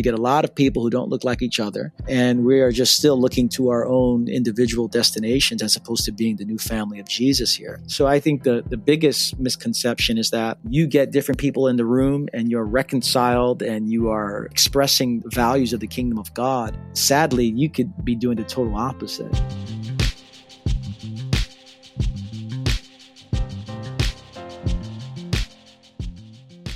We get a lot of people who don't look like each other, and we are just still looking to our own individual destinations as opposed to being the new family of Jesus here. So I think the, the biggest misconception is that you get different people in the room and you're reconciled and you are expressing values of the kingdom of God. Sadly, you could be doing the total opposite.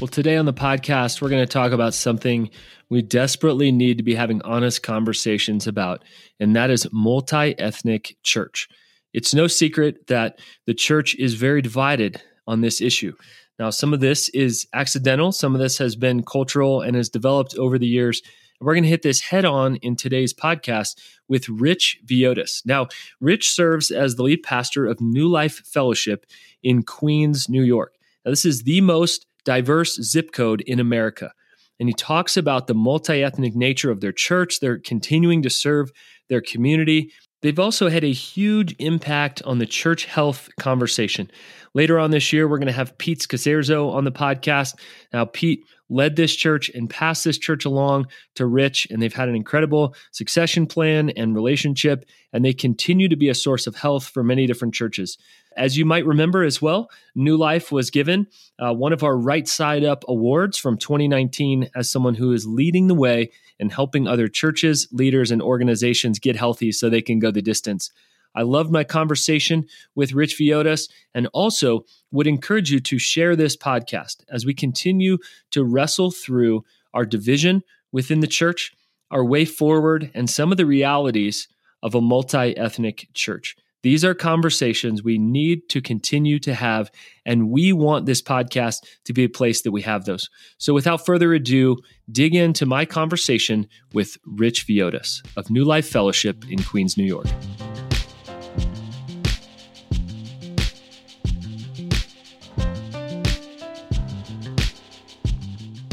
Well, today on the podcast, we're going to talk about something we desperately need to be having honest conversations about, and that is multi ethnic church. It's no secret that the church is very divided on this issue. Now, some of this is accidental, some of this has been cultural and has developed over the years. we're going to hit this head on in today's podcast with Rich Villodas. Now, Rich serves as the lead pastor of New Life Fellowship in Queens, New York. Now, this is the most diverse zip code in America. And he talks about the multi ethnic nature of their church. They're continuing to serve their community. They've also had a huge impact on the church health conversation. Later on this year, we're going to have Pete Scazzero on the podcast. Now, Pete led this church and passed this church along to Rich, and they've had an incredible succession plan and relationship, and they continue to be a source of health for many different churches. As you might remember as well, New Life was given uh, one of our Right Side Up awards from 2019 as someone who is leading the way and helping other churches, leaders, and organizations get healthy so they can go the distance. I loved my conversation with Rich Villodas and also would encourage you to share this podcast as we continue to wrestle through our division within the church, our way forward, and some of the realities of a multi ethnic church. These are conversations we need to continue to have, and we want this podcast to be a place that we have those. So, without further ado, dig into my conversation with Rich Villodas of New Life Fellowship in Queens, New York.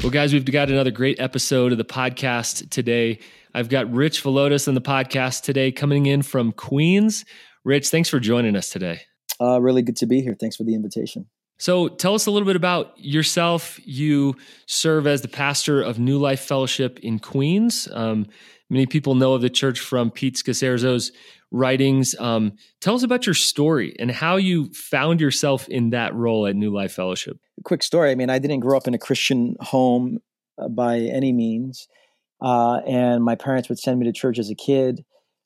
Well, guys, we've got another great episode of the podcast today. I've got Rich Villodas on the podcast today coming in from Queens. Rich, thanks for joining us today. Uh, really good to be here. Thanks for the invitation. So, tell us a little bit about yourself. You serve as the pastor of New Life Fellowship in Queens. Um, many people know of the church from Pete Scazzero's writings. Um, tell us about your story and how you found yourself in that role at New Life Fellowship. Quick story. I mean, I didn't grow up in a Christian home uh, by any means, uh, and my parents would send me to church as a kid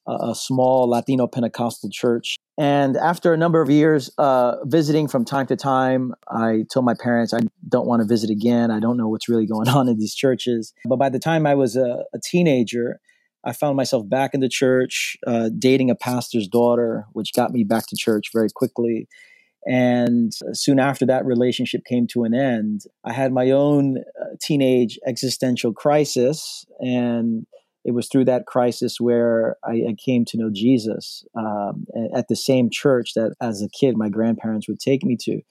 a small Latino Pentecostal church. And after a number of years uh, visiting from time to time, I told my parents I don't want to visit again. I don't know what's really going on in these churches. But by the time I was a, a teenager, I found myself back in the church, uh, dating a pastor's daughter, which got me back to church very quickly. And soon after that relationship came to an end, I had my own uh, teenage existential crisis. And it was through that crisis where I, I came to know Jesus um, at the same church that, as a kid, my grandparents would take me to.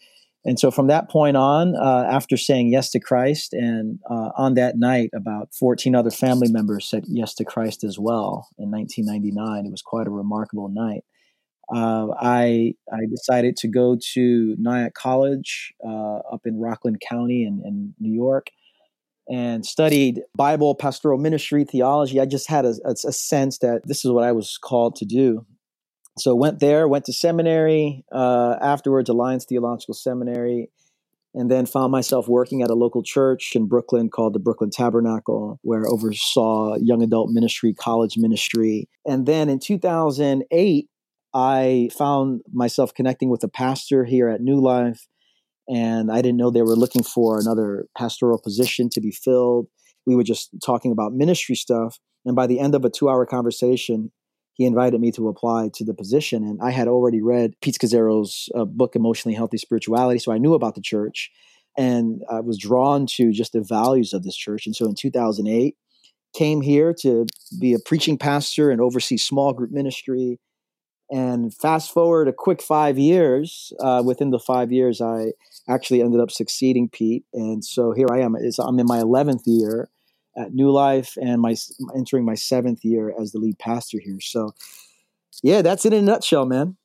And so from that point on, uh, after saying yes to Christ, and uh, on that night, about 14 other family members said yes to Christ as well in 1999. It was quite a remarkable night. Uh, I I decided to go to Nyack College uh, up in Rockland County in, in New York and studied Bible, pastoral ministry, theology. I just had a, a, a, sense that this is what I was called to do. So went there, went to seminary, uh, afterwards Alliance Theological Seminary, and then found myself working at a local church in Brooklyn called the Brooklyn Tabernacle, where I oversaw young adult ministry, college ministry. And then in 2008, I found myself connecting with a pastor here at New Life and I didn't know they were looking for another pastoral position to be filled. We were just talking about ministry stuff. And by the end of a two hour conversation, he invited me to apply to the position. And I had already read Pete Scazzero's uh, book, Emotionally Healthy Spirituality. So I knew about the church and I was drawn to just the values of this church. And so in 2008, came here to be a preaching pastor and oversee small group ministry. And fast forward a quick five years, uh, within the five years, I actually ended up succeeding Pete. And so here I am. It's, I'm in my 11th year at New Life and my entering my seventh year as the lead pastor here. So, yeah, that's it in a nutshell, man.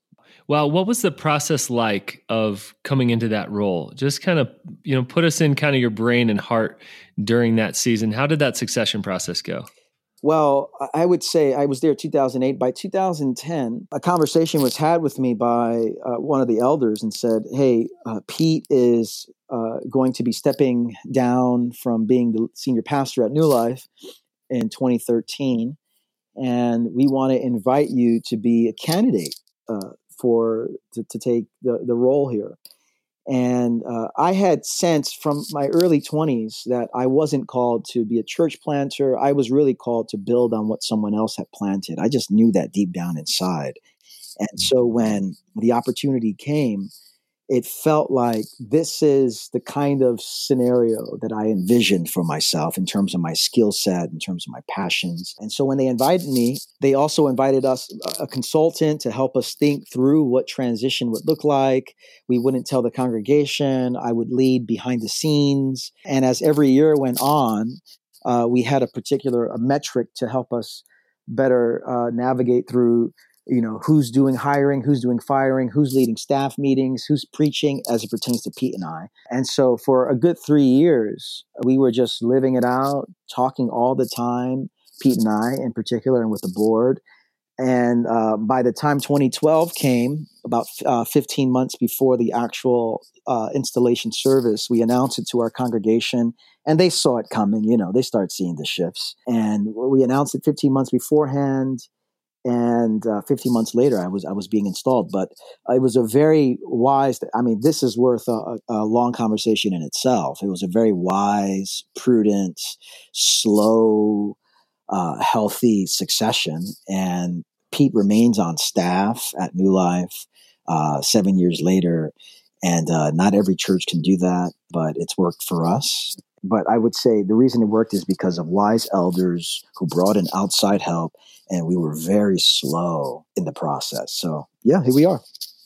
Well, what was the process like of coming into that role? Just kind of, you know, put us in kind of your brain and heart during that season. How did that succession process go? Well, I would say I was there 2008. By 2010, a conversation was had with me by uh, one of the elders and said, Hey, uh, Pete is uh, going to be stepping down from being the senior pastor at New Life in 2013. And we want to invite you to be a candidate uh, for to, to, take the, the role here. And uh, I had sensed from my early 20s that I wasn't called to be a church planter. I was really called to build on what someone else had planted. I just knew that deep down inside. And so when the opportunity came, it felt like this is the kind of scenario that I envisioned for myself in terms of my skill set, in terms of my passions. And so when they invited me, they also invited us a consultant to help us think through what transition would look like. We wouldn't tell the congregation. I would lead behind the scenes. And as every year went on, uh, we had a particular a metric to help us better uh, navigate through you know who's doing hiring who's doing firing who's leading staff meetings who's preaching as it pertains to pete and i. And so for a good three years we were just living it out talking all the time pete and i in particular and with the board. And uh, by the time 2012 came about uh, 15 months before the actual uh, installation service we announced it to our congregation and they saw it coming you know they start seeing the shifts. And we announced it 15 months beforehand and uh, 15 months later i was i was being installed but it was a very wise i mean this is worth a, a, long conversation in itself. It was a very wise prudent slow uh, healthy succession. And pete remains on staff at new life uh, seven years later. And uh, not every church can do that but it's worked for us but I would say the reason it worked is because of wise elders who brought in outside help, and we were very slow in the process. So, yeah, here we are.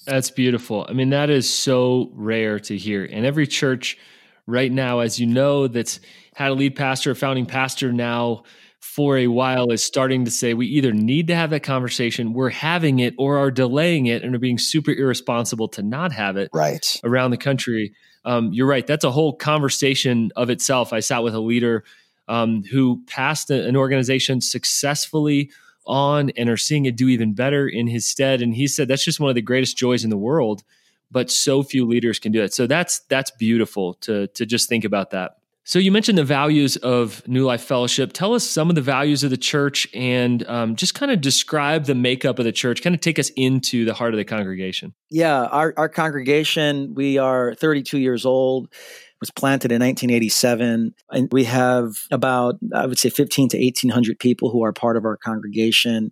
That's beautiful. I mean, that is so rare to hear. And every church right now, as you know, that's had a lead pastor, a founding pastor now for a while is starting to say we either need to have that conversation, we're having it, or are delaying it and are being super irresponsible to not have it right around the country um, you're right. That's a whole conversation of itself. I sat with a leader um, who passed an organization successfully on and are seeing it do even better in his stead. And he said that's just one of the greatest joys in the world. But so few leaders can do it. So that's that's beautiful to to just think about that. So you mentioned the values of New Life Fellowship. Tell us some of the values of the church, and um, just kind of describe the makeup of the church. Kind of take us into the heart of the congregation. Yeah, our our congregation. We are 32 years old. Was planted in 1987, and we have about I would say 15 to 1800 people who are part of our congregation.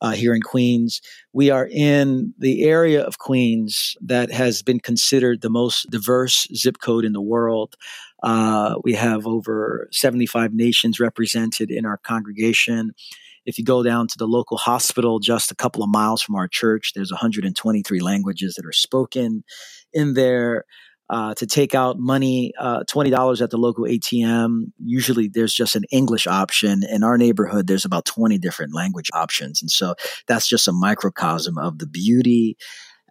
Uh, here in Queens. We are in the area of Queens that has been considered the most diverse zip code in the world. Uh, we have over 75 nations represented in our congregation. If you go down to the local hospital just a couple of miles from our church, there's 123 languages that are spoken in there. Uh, to take out money, uh, $20 at the local ATM. Usually there's just an English option. In our neighborhood, there's about 20 different language options. And so that's just a microcosm of the beauty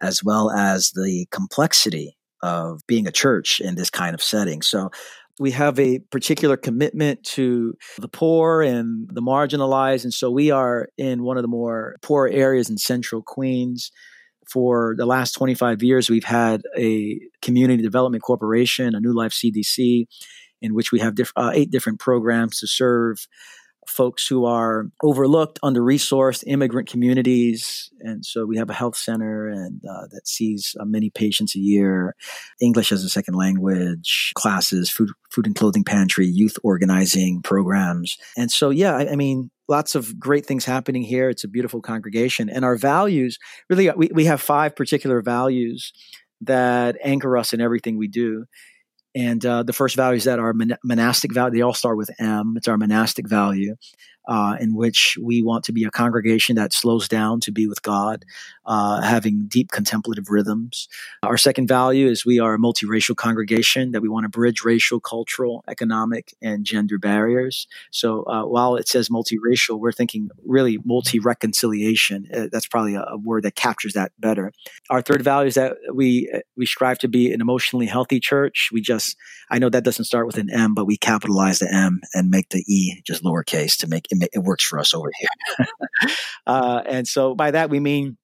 as well as the complexity of being a church in this kind of setting. So we have a particular commitment to the poor and the marginalized. And so we are in one of the more poor areas in central Queens. For the last 25 years, we've had a community development corporation, a New Life CDC, in which we have diff- uh, eight different programs to serve folks who are overlooked, under resourced immigrant communities. And so we have a health center and uh, that sees uh, many patients a year, English as a second language, classes, food, food and clothing pantry, youth organizing programs. And so, yeah, I, I mean, lots of great things happening here. It's a beautiful congregation. And our values really, we, we have five particular values that anchor us in everything we do. And uh, the first values that are mon- monastic value, they all start with M. It's our monastic value uh, in which we want to be a congregation that slows down to be with God, uh, having deep contemplative rhythms. Our second value is we are a multiracial congregation that we want to bridge racial, cultural, economic, and gender barriers. So uh, while it says multiracial, we're thinking really multi reconciliation. Uh, that's probably a, a, word that captures that better. Our third value is that we we strive to be an emotionally healthy church. We just I know that doesn't start with an M, but we capitalize the M and make the E just lowercase to make it, works for us over here. uh, and so by that we mean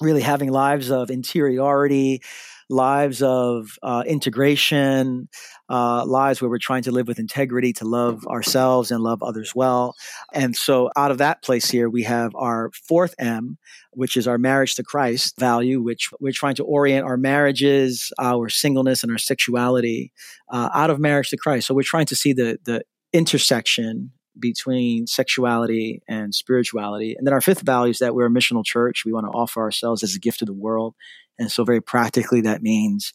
really having lives of interiority, lives of uh, integration, uh, lives where we're trying to live with integrity, to love ourselves and love others well. And so, out of that place here, we have our fourth M, which is our marriage to Christ value, which we're trying to orient our marriages, our singleness, and our sexuality uh, out of marriage to Christ. So, we're trying to see the the intersection between sexuality and spirituality. And then our fifth value is that we're a missional church. We want to offer ourselves as a gift to the world. And so, very practically, that means,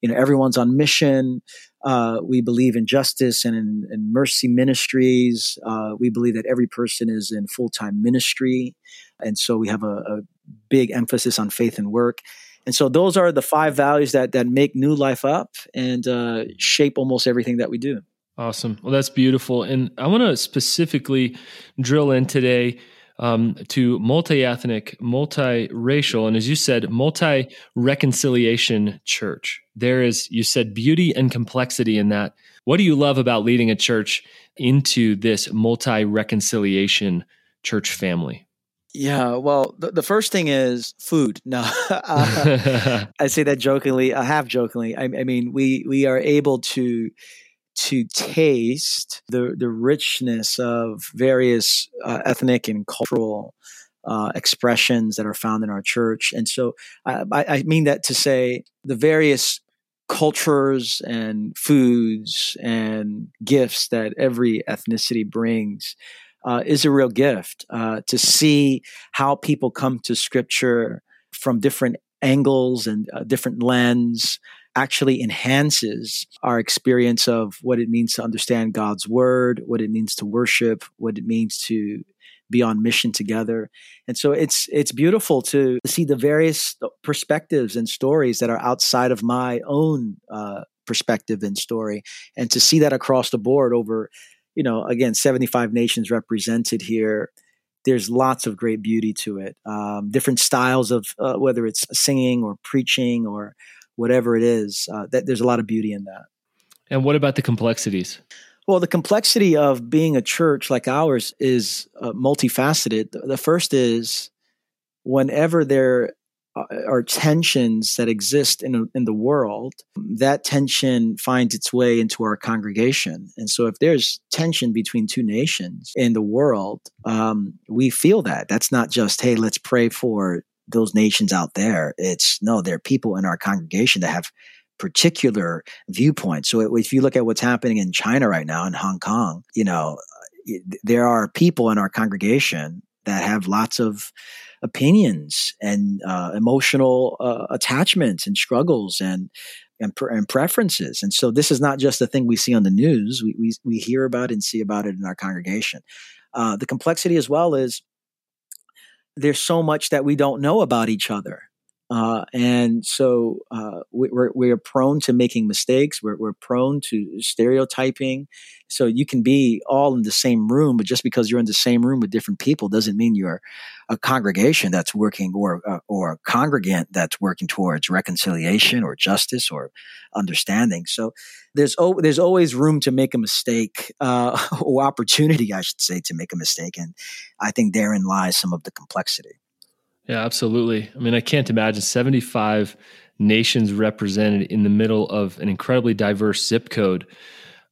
you know, everyone's on mission. Uh, we believe in justice and in, in mercy ministries. Uh, we believe that every person is in full time ministry. And so, we have a, a big emphasis on faith and work. And so, those are the five values that, that make New Life up and uh, shape almost everything that we do. Awesome. Well, that's beautiful. And I want to specifically drill in today um, to multi ethnic, multi-racial, and as you said, multi reconciliation church. There is, you said, beauty and complexity in that. What do you love about leading a church into this multi reconciliation church family? Yeah, well, the, the first thing is food. No, uh, I say that jokingly, uh, half jokingly. I, I mean, we we are able to to taste the the richness of various uh, ethnic and cultural uh, expressions that are found in our church. And so I, I, mean that to say the various cultures and foods and gifts that every ethnicity brings uh, is a real gift. Uh, to see how people come to Scripture from different angles and uh, different lens actually enhances our experience of what it means to understand God's word, what it means to worship, what it means to be on mission together. And so it's it's beautiful to see the various perspectives and stories that are outside of my own uh, perspective and story, and to see that across the board over, you know, again, seventy five nations represented here. There's lots of great beauty to it. Um, different styles of uh, whether it's singing or preaching or whatever it is. Uh, that there's a lot of beauty in that. And what about the complexities? Well, the complexity of being a church like ours is uh, multifaceted. The first is whenever there uh, are tensions that exist in in the world, that tension finds its way into our congregation. And so, if there's tension between two nations in the world, um, we feel that. That's not just hey, let's pray for those nations out there. It's no, there are people in our congregation that have particular viewpoints. So if you look at what's happening in China right now in Hong Kong, you know, there are people in our congregation that have lots of opinions and uh, emotional uh, attachments and struggles and, and, and preferences. And so this is not just a thing we see on the news. We we, we hear about and see about it in our congregation. Uh, the complexity as well is there's so much that we don't know about each other. Uh, and so uh, we, are we're prone to making mistakes. We're, we're prone to stereotyping. So you can be all in the same room, but just because you're in the same room with different people doesn't mean you're a congregation that's working or uh, or a congregant that's working towards reconciliation or justice or understanding. So there's o- there's always room to make a mistake uh, or opportunity, I should say, to make a mistake, and I think therein lies some of the complexity. Yeah, absolutely. I mean, I can't imagine 75 nations represented in the middle of an incredibly diverse zip code.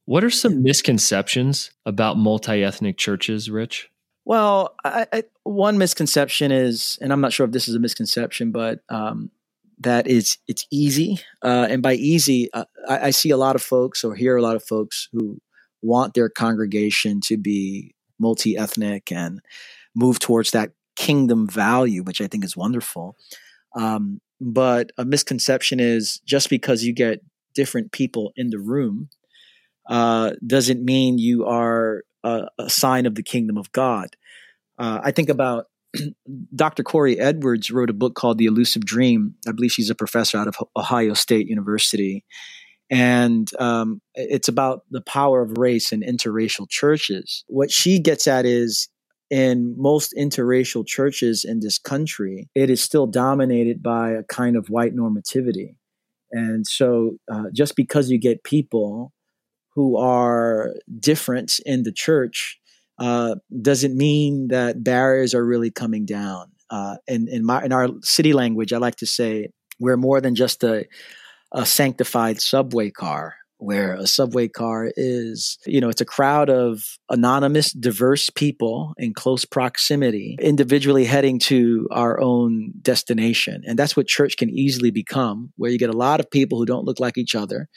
What are some misconceptions about multi ethnic churches, Rich? Well, I, I, one misconception is, and I'm not sure if this is a misconception, but um, that is it's easy. Uh, and by easy, uh, I, I see a lot of folks or hear a lot of folks who want their congregation to be multi ethnic and move towards that kingdom value, which I think is wonderful. Um, but a misconception is just because you get different people in the room uh, doesn't mean you are a, a, sign of the kingdom of God. Uh, I think about Dr. Korie Edwards wrote a book called The Elusive Dream. I believe she's a professor out of Ohio State University. And um, it's about the power of race in interracial churches. What she gets at is in most interracial churches in this country, it is still dominated by a kind of white normativity. And so uh, just because you get people who are different in the church uh, doesn't mean that barriers are really coming down. Uh, in, in, my, in our city language, I like to say we're more than just a, a sanctified subway car where a subway car is, you know, it's a crowd of anonymous, diverse people in close proximity, individually heading to our own destination. And that's what church can easily become, where you get a lot of people who don't look like each other.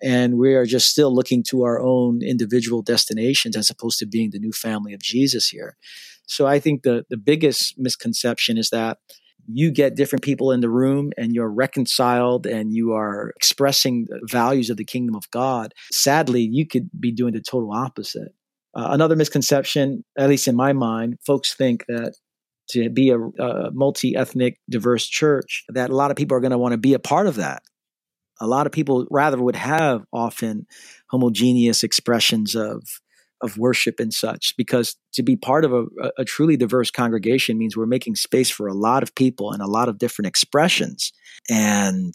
And we are just still looking to our own individual destinations as opposed to being the new family of Jesus here. So I think the, the biggest misconception is that you get different people in the room and you're reconciled and you are expressing values of the kingdom of God. Sadly, you could be doing the total opposite. Uh, another misconception, at least in my mind, folks think that to be a, a multi ethnic, diverse church, that a lot of people are going to want to be a part of that. A lot of people rather would have often homogeneous expressions of of worship and such because to be part of a, a, truly diverse congregation means we're making space for a lot of people and a lot of different expressions. And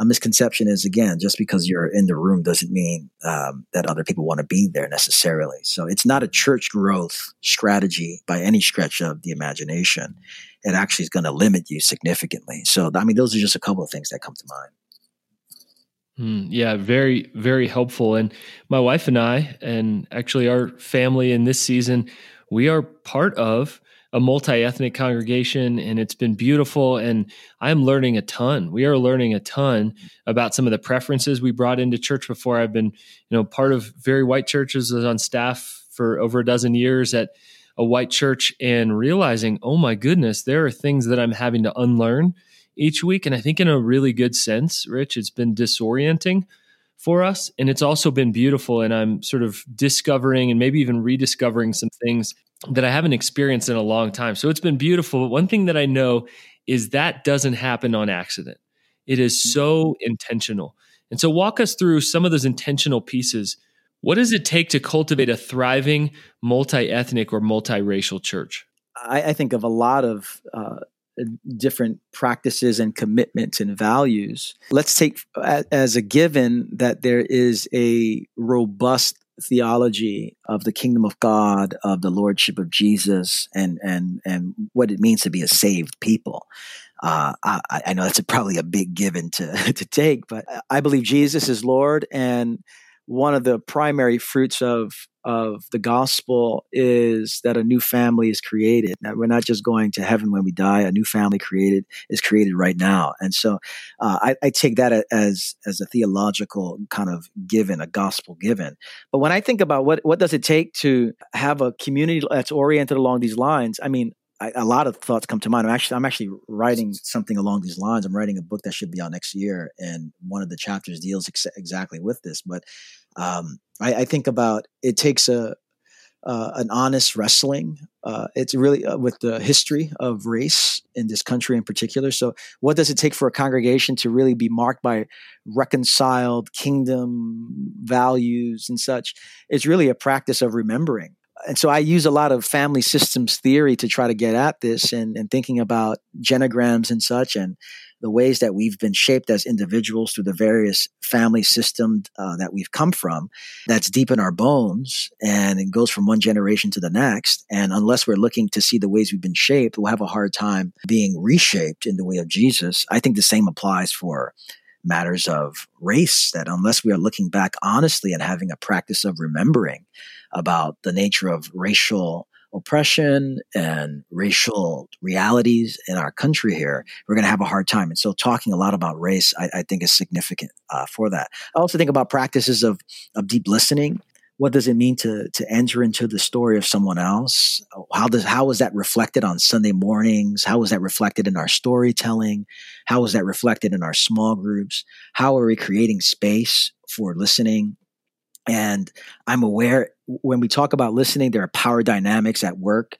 a misconception is again just because you're in the room doesn't mean um, that other people want to be there necessarily. So it's not a church growth strategy by any stretch of the imagination. It actually is going to limit you significantly. So i mean those are just a couple of things that come to mind Mm, yeah, very, very helpful. And my wife and I, and actually our family in this season, we are part of a multi ethnic congregation, and it's been beautiful. And I'm learning a ton. We are learning a ton about some of the preferences we brought into church before. I've been, you know, part of very white churches, on staff for over a dozen years at a white church, and realizing, oh my goodness, there are things that I'm having to unlearn each week. And I think in a really good sense, Rich, it's been disorienting for us. And it's also been beautiful. And I'm sort of discovering and maybe even rediscovering some things that I haven't experienced in a long time. So it's been beautiful. But one thing that I know is that doesn't happen on accident, it is so intentional. And so, walk us through some of those intentional pieces. What does it take to cultivate a thriving multi ethnic or multiracial church? I, I, think of a lot of uh, different practices and commitments and values. Let's take as a given that there is a robust theology of the kingdom of God, of the lordship of Jesus, and and and what it means to be a saved people. Uh, I, I, know that's a, probably a big given to to take, but I believe Jesus is Lord, and one of the primary fruits of of the gospel is that a new family is created. That we're not just going to heaven when we die. A new family created is created right now, and so uh, I, I, take that as as a theological kind of given, a gospel given. But when I think about what what does it take to have a community that's oriented along these lines, I mean, I, a lot of thoughts come to mind. I'm actually I'm actually writing something along these lines. I'm writing a book that should be out next year, and one of the chapters deals ex- exactly with this. But um, I, I, think about it takes a uh, an honest wrestling. Uh, it's really uh, with the history of race in this country in particular. So, what does it take for a congregation to really be marked by reconciled kingdom values and such? It's really a practice of remembering and so I use a lot of family systems theory to try to get at this and, and thinking about genograms and such and the ways that we've been shaped as individuals through the various family systems uh, that we've come from that's deep in our bones and it goes from one generation to the next. And unless we're looking to see the ways we've been shaped we'll have a hard time being reshaped in the way of jesus. I think the same applies for matters of race that unless we are looking back honestly and having a practice of remembering about the nature of racial oppression and racial realities in our country here, we're going to have a hard time. And so, talking a lot about race, I, I think, is significant uh, for that. I also think about practices of of deep listening. What does it mean to to enter into the story of someone else? How does how is that reflected on sunday mornings? How is that reflected in our storytelling? How is that reflected in our small groups? How are we creating space for listening? And i'm aware when we talk about listening there are power dynamics at work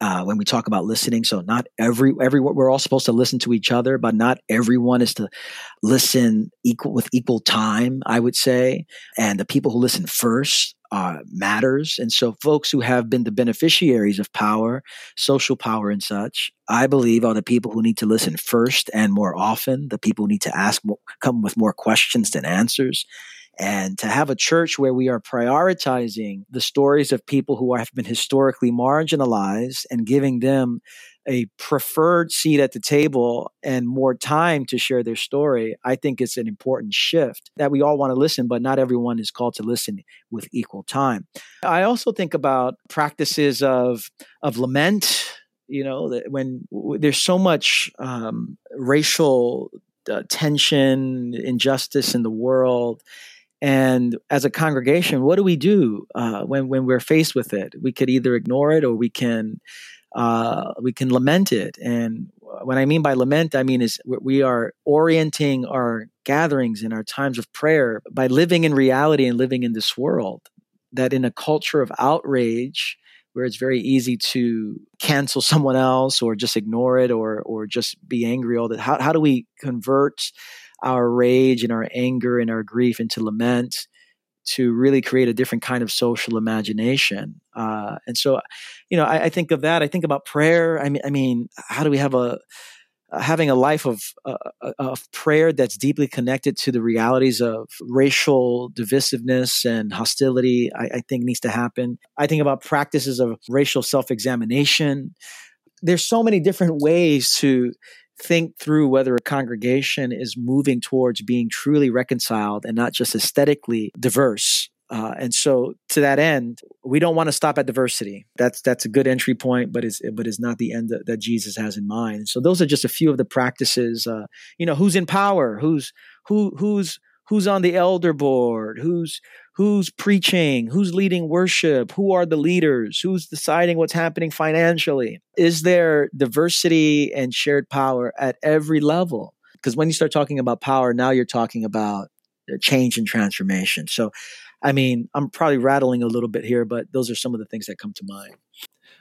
uh, when we talk about listening. So not every every we're all supposed to listen to each other, but not everyone is to listen equal with equal time. I would say, and the people who listen first uh, matters. And so, folks who have been the beneficiaries of power, social power, and such, I believe are the people who need to listen first and more often. The people who need to ask, come with more questions than answers and to have a church where we are prioritizing the stories of people who have been historically marginalized and giving them a preferred seat at the table and more time to share their story, I think it's an important shift that we all want to listen, but not everyone is called to listen with equal time. I also think about practices of of lament. You know, that when there's so much um, racial uh, tension, injustice in the world, and as a congregation, what do we do uh, when when we're faced with it? We could either ignore it or we can uh, we can lament it. And what I mean by lament, I mean is we are orienting our gatherings and our times of prayer by living in reality and living in this world. That in a culture of outrage, where it's very easy to cancel someone else or just ignore it or or just be angry all that, how how do we convert our rage and our anger and our grief into lament to really create a different kind of social imagination. Uh, and so, you know, I, I, think of that. I think about prayer. I mean, I mean, how do we have a having a life of uh, uh, of prayer that's deeply connected to the realities of racial divisiveness and hostility? I, I think needs to happen. I think about practices of racial self examination. There's so many different ways to think through whether a congregation is moving towards being truly reconciled and not just aesthetically diverse. Uh, and so, to that end, we don't want to stop at diversity. That's that's a good entry point, but is but is not the end that, that Jesus has in mind. So, those are just a few of the practices. Uh, you know, who's in power? Who's who? Who's who's on the elder board? Who's who's preaching, who's leading worship, who are the leaders, who's deciding what's happening financially. Is there diversity and shared power at every level? Because when you start talking about power, now you're talking about change and transformation. So, I mean, I'm probably rattling a little bit here, but those are some of the things that come to mind.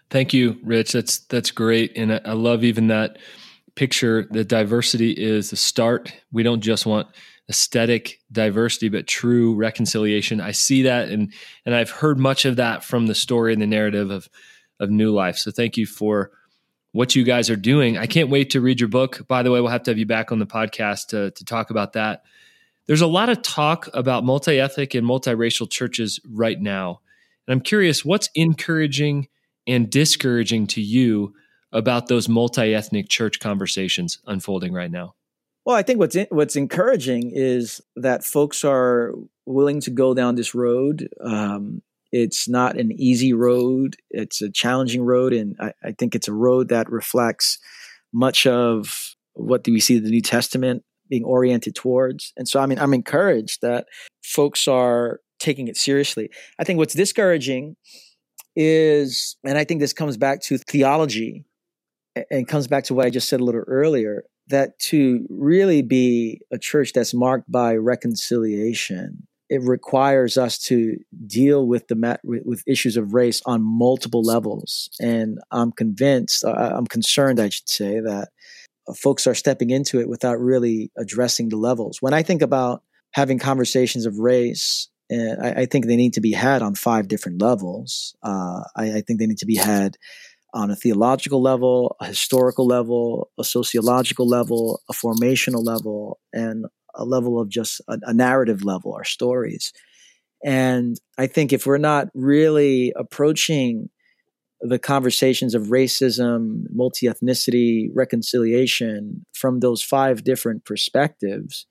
Thank you, Rich. That's that's great, and I, love even that picture that diversity is the start. We don't just want aesthetic diversity but true reconciliation. I see that and and i've heard much of that from the story and the narrative of of new life. So thank you for what you guys are doing. I can't wait to read your book. By the way we'll have to have you back on the podcast to, to talk about that. There's a lot of talk about multi-ethnic and multiracial churches right now. And i'm curious what's encouraging and discouraging to you about those multi-ethnic church conversations unfolding right now well, I think what's in, what's encouraging is that folks are willing to go down this road. Um, it's not an easy road; it's a challenging road, and I, I, think it's a road that reflects much of what we see the New Testament being oriented towards. And so, I mean, I'm encouraged that folks are taking it seriously. I think what's discouraging is, and I think this comes back to theology and comes back to what I just said a little earlier that to really be a church that's marked by reconciliation, it requires us to deal with the with issues of race on multiple levels. And I'm convinced, I'm concerned, I should say, that folks are stepping into it without really addressing the levels. When I think about having conversations of race, uh, I, I, think they need to be had on five different levels. Uh, I, I think they need to be had on a theological level, a historical level, a sociological level, a formational level, and a level of just a, a narrative level, our stories. And I think if we're not really approaching the conversations of racism, multi ethnicity, reconciliation from those five different perspectives,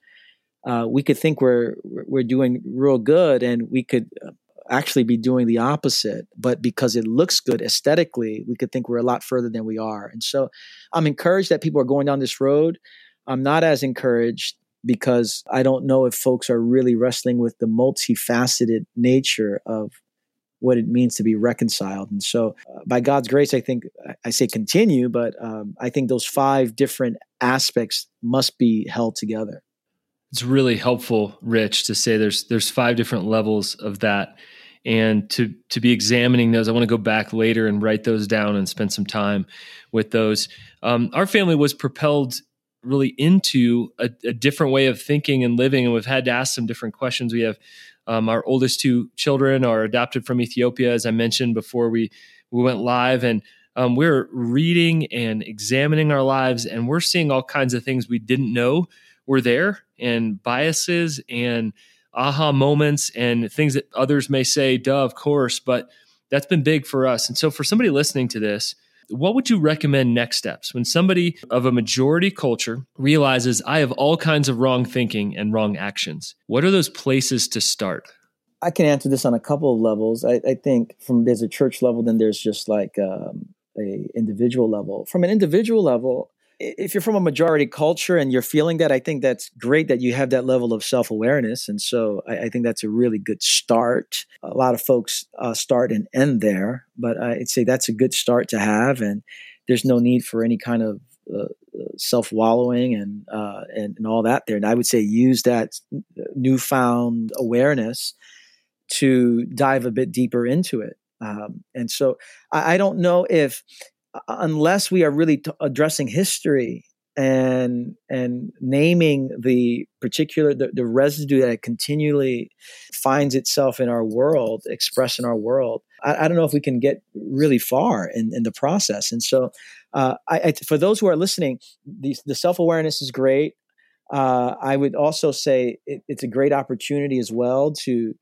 uh, we could think we're we're doing real good, and we could uh, actually be doing the opposite. But because it looks good aesthetically, we could think we're a lot further than we are. And so I'm encouraged that people are going down this road. I'm not as encouraged because I don't know if folks are really wrestling with the multifaceted nature of what it means to be reconciled. And so, uh, by God's grace, I think I say continue, but um, I think those five different aspects must be held together. It's really helpful, Rich, to say there's there's five different levels of that, and to to be examining those. I want to go back later and write those down and spend some time with those. Um, our family was propelled really into a, a, different way of thinking and living, and we've had to ask some different questions. We have um, our oldest two children are adopted from Ethiopia, as I mentioned before we we went live, and um, we're reading and examining our lives, and we're seeing all kinds of things we didn't know were there, and biases and aha moments and things that others may say, duh, of course, but that's been big for us. And so, for somebody listening to this, what would you recommend next steps when somebody of a majority culture realizes I have all kinds of wrong thinking and wrong actions? What are those places to start? I can answer this on a couple of levels. I, I think from there's a church level, then there's just like um, a individual level. From an individual level, if you're from a majority culture and you're feeling that, I think that's great that you have that level of self awareness. And so I, I, think that's a really good start. A lot of folks uh, start and end there, but I'd say that's a good start to have. And there's no need for any kind of uh, self wallowing and, uh, and, and all that there. And I would say use that newfound awareness to dive a bit deeper into it. Um, and so I, I don't know if unless we are really t- addressing history and and naming the particular the, the, residue that continually finds itself in our world expressed in our world i, I don't know if we can get really far in, in the process. And so uh, I, I, for those who are listening the, the self-awareness is great. Uh, i would also say it, it's a great opportunity as well to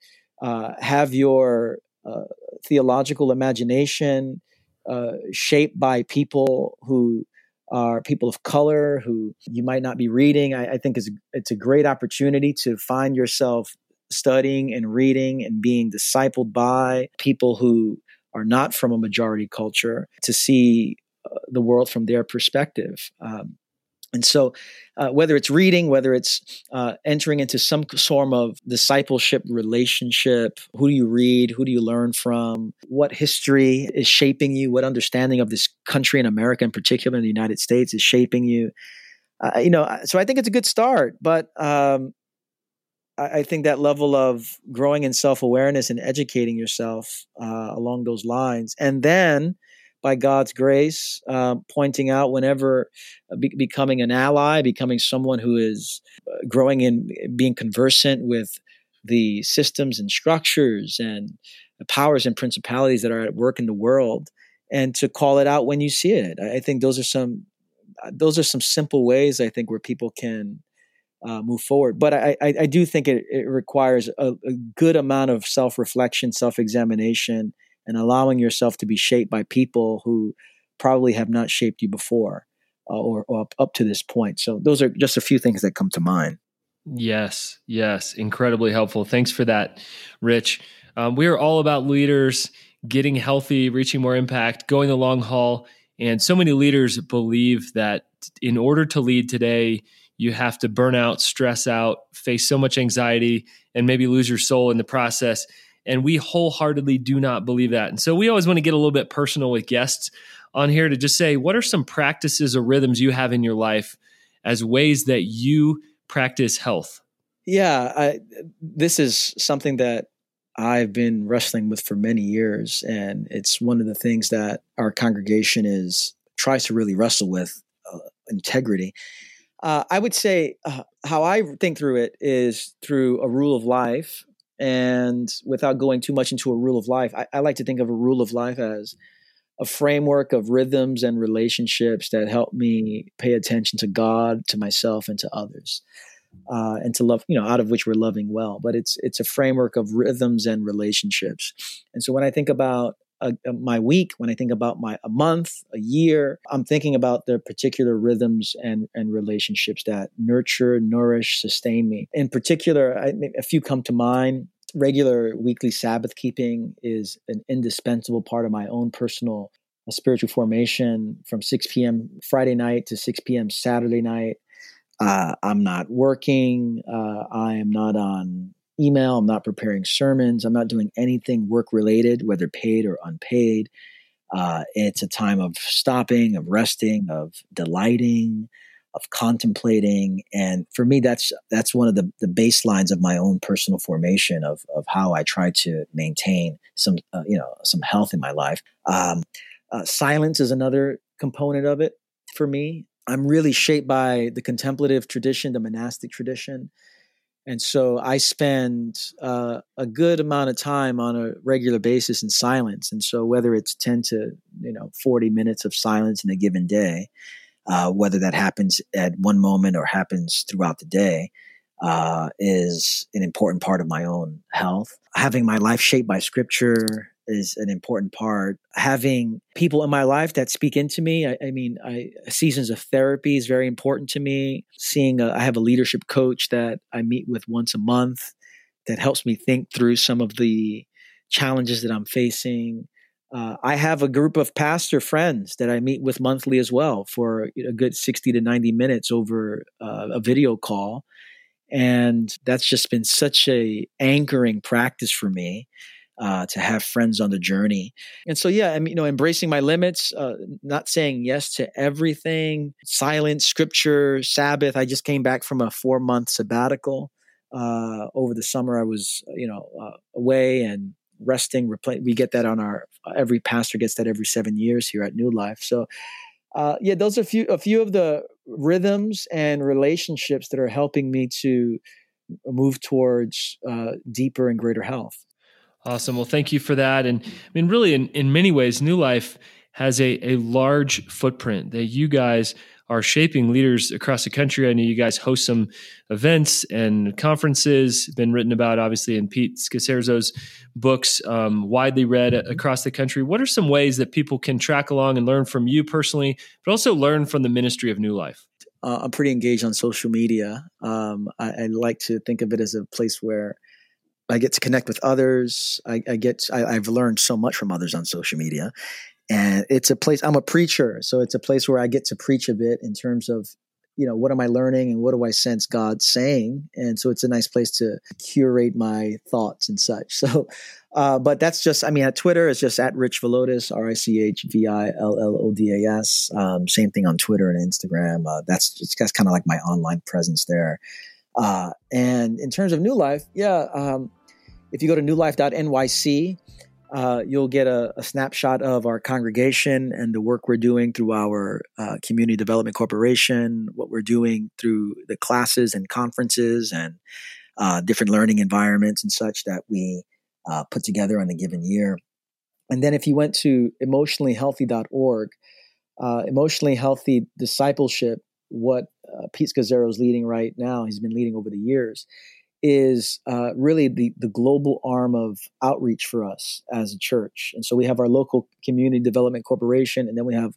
uh, have your uh, theological imagination uh, shaped by people who are people of color who you might not be reading. I, I think it's, it's a great opportunity to find yourself studying and reading and being discipled by people who are not from a majority culture to see uh, the world from their perspective. Um, and so, uh, whether it's reading, whether it's uh, entering into some form of discipleship relationship, who do you read? Who do you learn from? What history is shaping you? What understanding of this country in America, in particular in the United States, is shaping you? Uh, you know, so I think it's a good start, but um, I, I, think that level of growing in self awareness and educating yourself uh, along those lines, and then by God's grace, uh, pointing out whenever uh, be- becoming an ally, becoming someone who is uh, growing in being conversant with the systems and structures and powers and principalities that are at work in the world, and to call it out when you see it. I think those are some uh, those are some simple ways I think where people can uh, move forward. But I, I, I do think it, it requires a, a, good amount of self reflection, self examination, and allowing yourself to be shaped by people who probably have not shaped you before uh, or, or up, up to this point. So those are just a few things that come to mind. Yes, yes, incredibly helpful. Thanks for that, Rich. Um, we are all about leaders getting healthy, reaching more impact, going the long haul. And so many leaders believe that in order to lead today, you have to burn out, stress out, face so much anxiety, and maybe lose your soul in the process. And we wholeheartedly do not believe that. And so we always want to get a little bit personal with guests on here to just say, what are some practices or rhythms you have in your life as ways that you practice health? Yeah, I, this is something that I've been wrestling with for many years, and it's one of the things that our congregation is tries to really wrestle with uh, integrity. Uh, I would say uh, how I think through it is through a rule of life and without going too much into a rule of life, I, I, like to think of a rule of life as a framework of rhythms and relationships that help me pay attention to God, to myself, and to others. Uh, and to love, you know, out of which we're loving well. But it's it's a framework of rhythms and relationships. And so when I think about a, a, my week, when I think about my a month, a year, I'm thinking about the particular rhythms and and relationships that nurture, nourish, sustain me. In particular, I, a few come to mind. Regular weekly Sabbath keeping is an indispensable part of my own personal uh, spiritual formation. From 6 p.m. Friday night to 6 p.m. Saturday night, Uh, I'm not working. Uh, I am not on email. I'm not preparing sermons. I'm not doing anything work related, whether paid or unpaid. Uh, it's a time of stopping, of resting, of delighting, of contemplating. And for me, that's that's one of the, the baselines of my own personal formation of of how I try to maintain some uh, you know some health in my life. Um, uh, silence is another component of it for me. I'm really shaped by the contemplative tradition, the monastic tradition. And so I spend uh, a good amount of time on a regular basis in silence. And so whether it's 10 to, you know, 40 minutes of silence in a given day, uh, whether that happens at one moment or happens throughout the day, uh, is an important part of my own health. Having my life shaped by scripture, is an important part. Having people in my life that speak into me. I, I mean, I, seasons of therapy is very important to me. Seeing, a, I have a leadership coach that I meet with once a month that helps me think through some of the challenges that I'm facing. Uh, I have a group of pastor friends that I meet with monthly as well for a good 60 to 90 minutes over uh, a video call. And that's just been such a anchoring practice for me uh, to have friends on the journey. And so, yeah, I mean, you know, embracing my limits, uh, not saying yes to everything, silence, scripture, Sabbath. I just came back from a four month sabbatical. Uh, over the summer, I was, you know, uh, away and resting. Repl- we get that on our, every pastor gets that every seven years here at New Life. So, uh, yeah, those are a few, a few of the rhythms and relationships that are helping me to move towards uh, deeper and greater health. Awesome. Well, thank you for that. And I mean, really, in, in many ways, New Life has a, a large footprint that you guys are shaping leaders across the country. I know you guys host some events and conferences, been written about, obviously, in Pete Scazzero's books, um, widely read across the country. What are some ways that people can track along and learn from you personally, but also learn from the ministry of New Life? Uh, I'm pretty engaged on social media. Um, I, I, like to think of it as a place where I get to connect with others. I, I get I, I've learned so much from others on social media, and it's a place. I'm a preacher, so it's a place where I get to preach a bit in terms of you know what am I learning and what do I sense God saying, and so it's a nice place to curate my thoughts and such. So, uh, but that's just I mean at Twitter it's just at Rich Villodas R I C H V I L L O D A S. Um, same thing on Twitter and Instagram. Uh, that's it's that's kind of like my online presence there. Uh, and in terms of New Life, yeah, um, if you go to newlife.nyc, uh, you'll get a, a, snapshot of our congregation and the work we're doing through our uh, community development corporation, what we're doing through the classes and conferences and uh, different learning environments and such that we uh, put together on a given year. And then if you went to emotionallyhealthy.org, uh, emotionally healthy discipleship, what uh, Pete Scazzero is leading right now, he's been leading over the years, is uh, really the, the global arm of outreach for us as a church. And so we have our local community development corporation, and then we have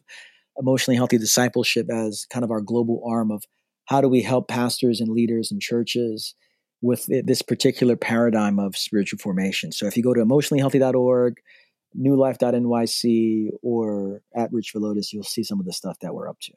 emotionally healthy discipleship as kind of our global arm of how do we help pastors and leaders and churches with this particular paradigm of spiritual formation. So if you go to emotionallyhealthy.org, newlife.nyc, or at Rich Villodas, you'll see some of the stuff that we're up to.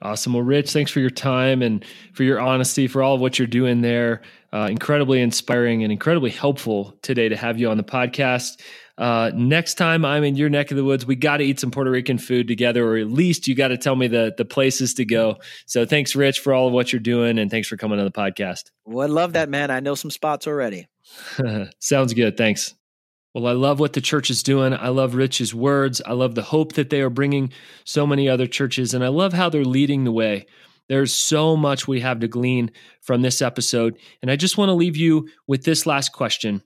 Awesome. Well, Rich, thanks for your time and for your honesty, for all of what you're doing there. Uh, incredibly inspiring and incredibly helpful today to have you on the podcast. Uh, next time I'm in your neck of the woods, we got to eat some Puerto Rican food together, or at least you got to tell me the the places to go. So thanks, Rich, for all of what you're doing, and thanks for coming on the podcast. Well, I love that, man. I know some spots already. Sounds good. Thanks. Well, I love what the church is doing. I love Rich's words. I love the hope that they are bringing so many other churches, and I love how they're leading the way. There's so much we have to glean from this episode. And I just want to leave you with this last question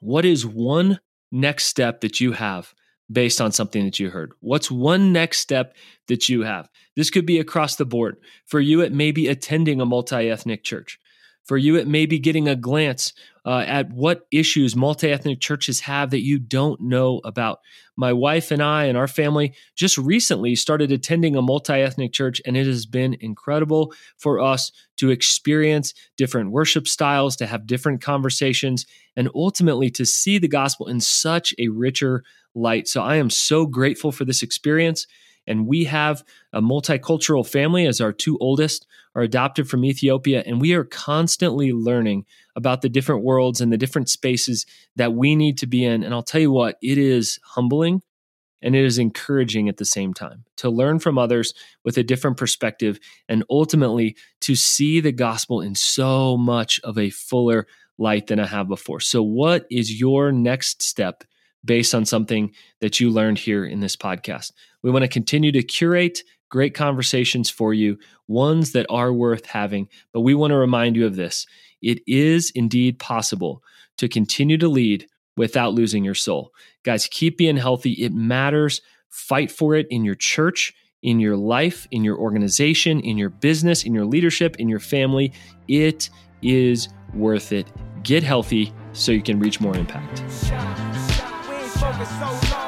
What is one next step that you have based on something that you heard? What's one next step that you have? This could be across the board. For you, it may be attending a multi ethnic church. For you, it may be getting a glance uh, at what issues multi ethnic churches have that you don't know about. My wife and I and our family just recently started attending a multi ethnic church, and it has been incredible for us to experience different worship styles, to have different conversations, and ultimately to see the gospel in such a richer light. So I am so grateful for this experience. And we have a multicultural family as our two oldest are adopted from Ethiopia. And we are constantly learning about the different worlds and the different spaces that we need to be in. And I'll tell you what, it is humbling and it is encouraging at the same time to learn from others with a different perspective and ultimately to see the gospel in so much of a fuller light than I have before. So, what is your next step based on something that you learned here in this podcast? We want to continue to curate great conversations for you, ones that are worth having. But we want to remind you of this it is indeed possible to continue to lead without losing your soul. Guys, keep being healthy. It matters. Fight for it in your church, in your life, in your organization, in your business, in your leadership, in your family. It is worth it. Get healthy so you can reach more impact. So long.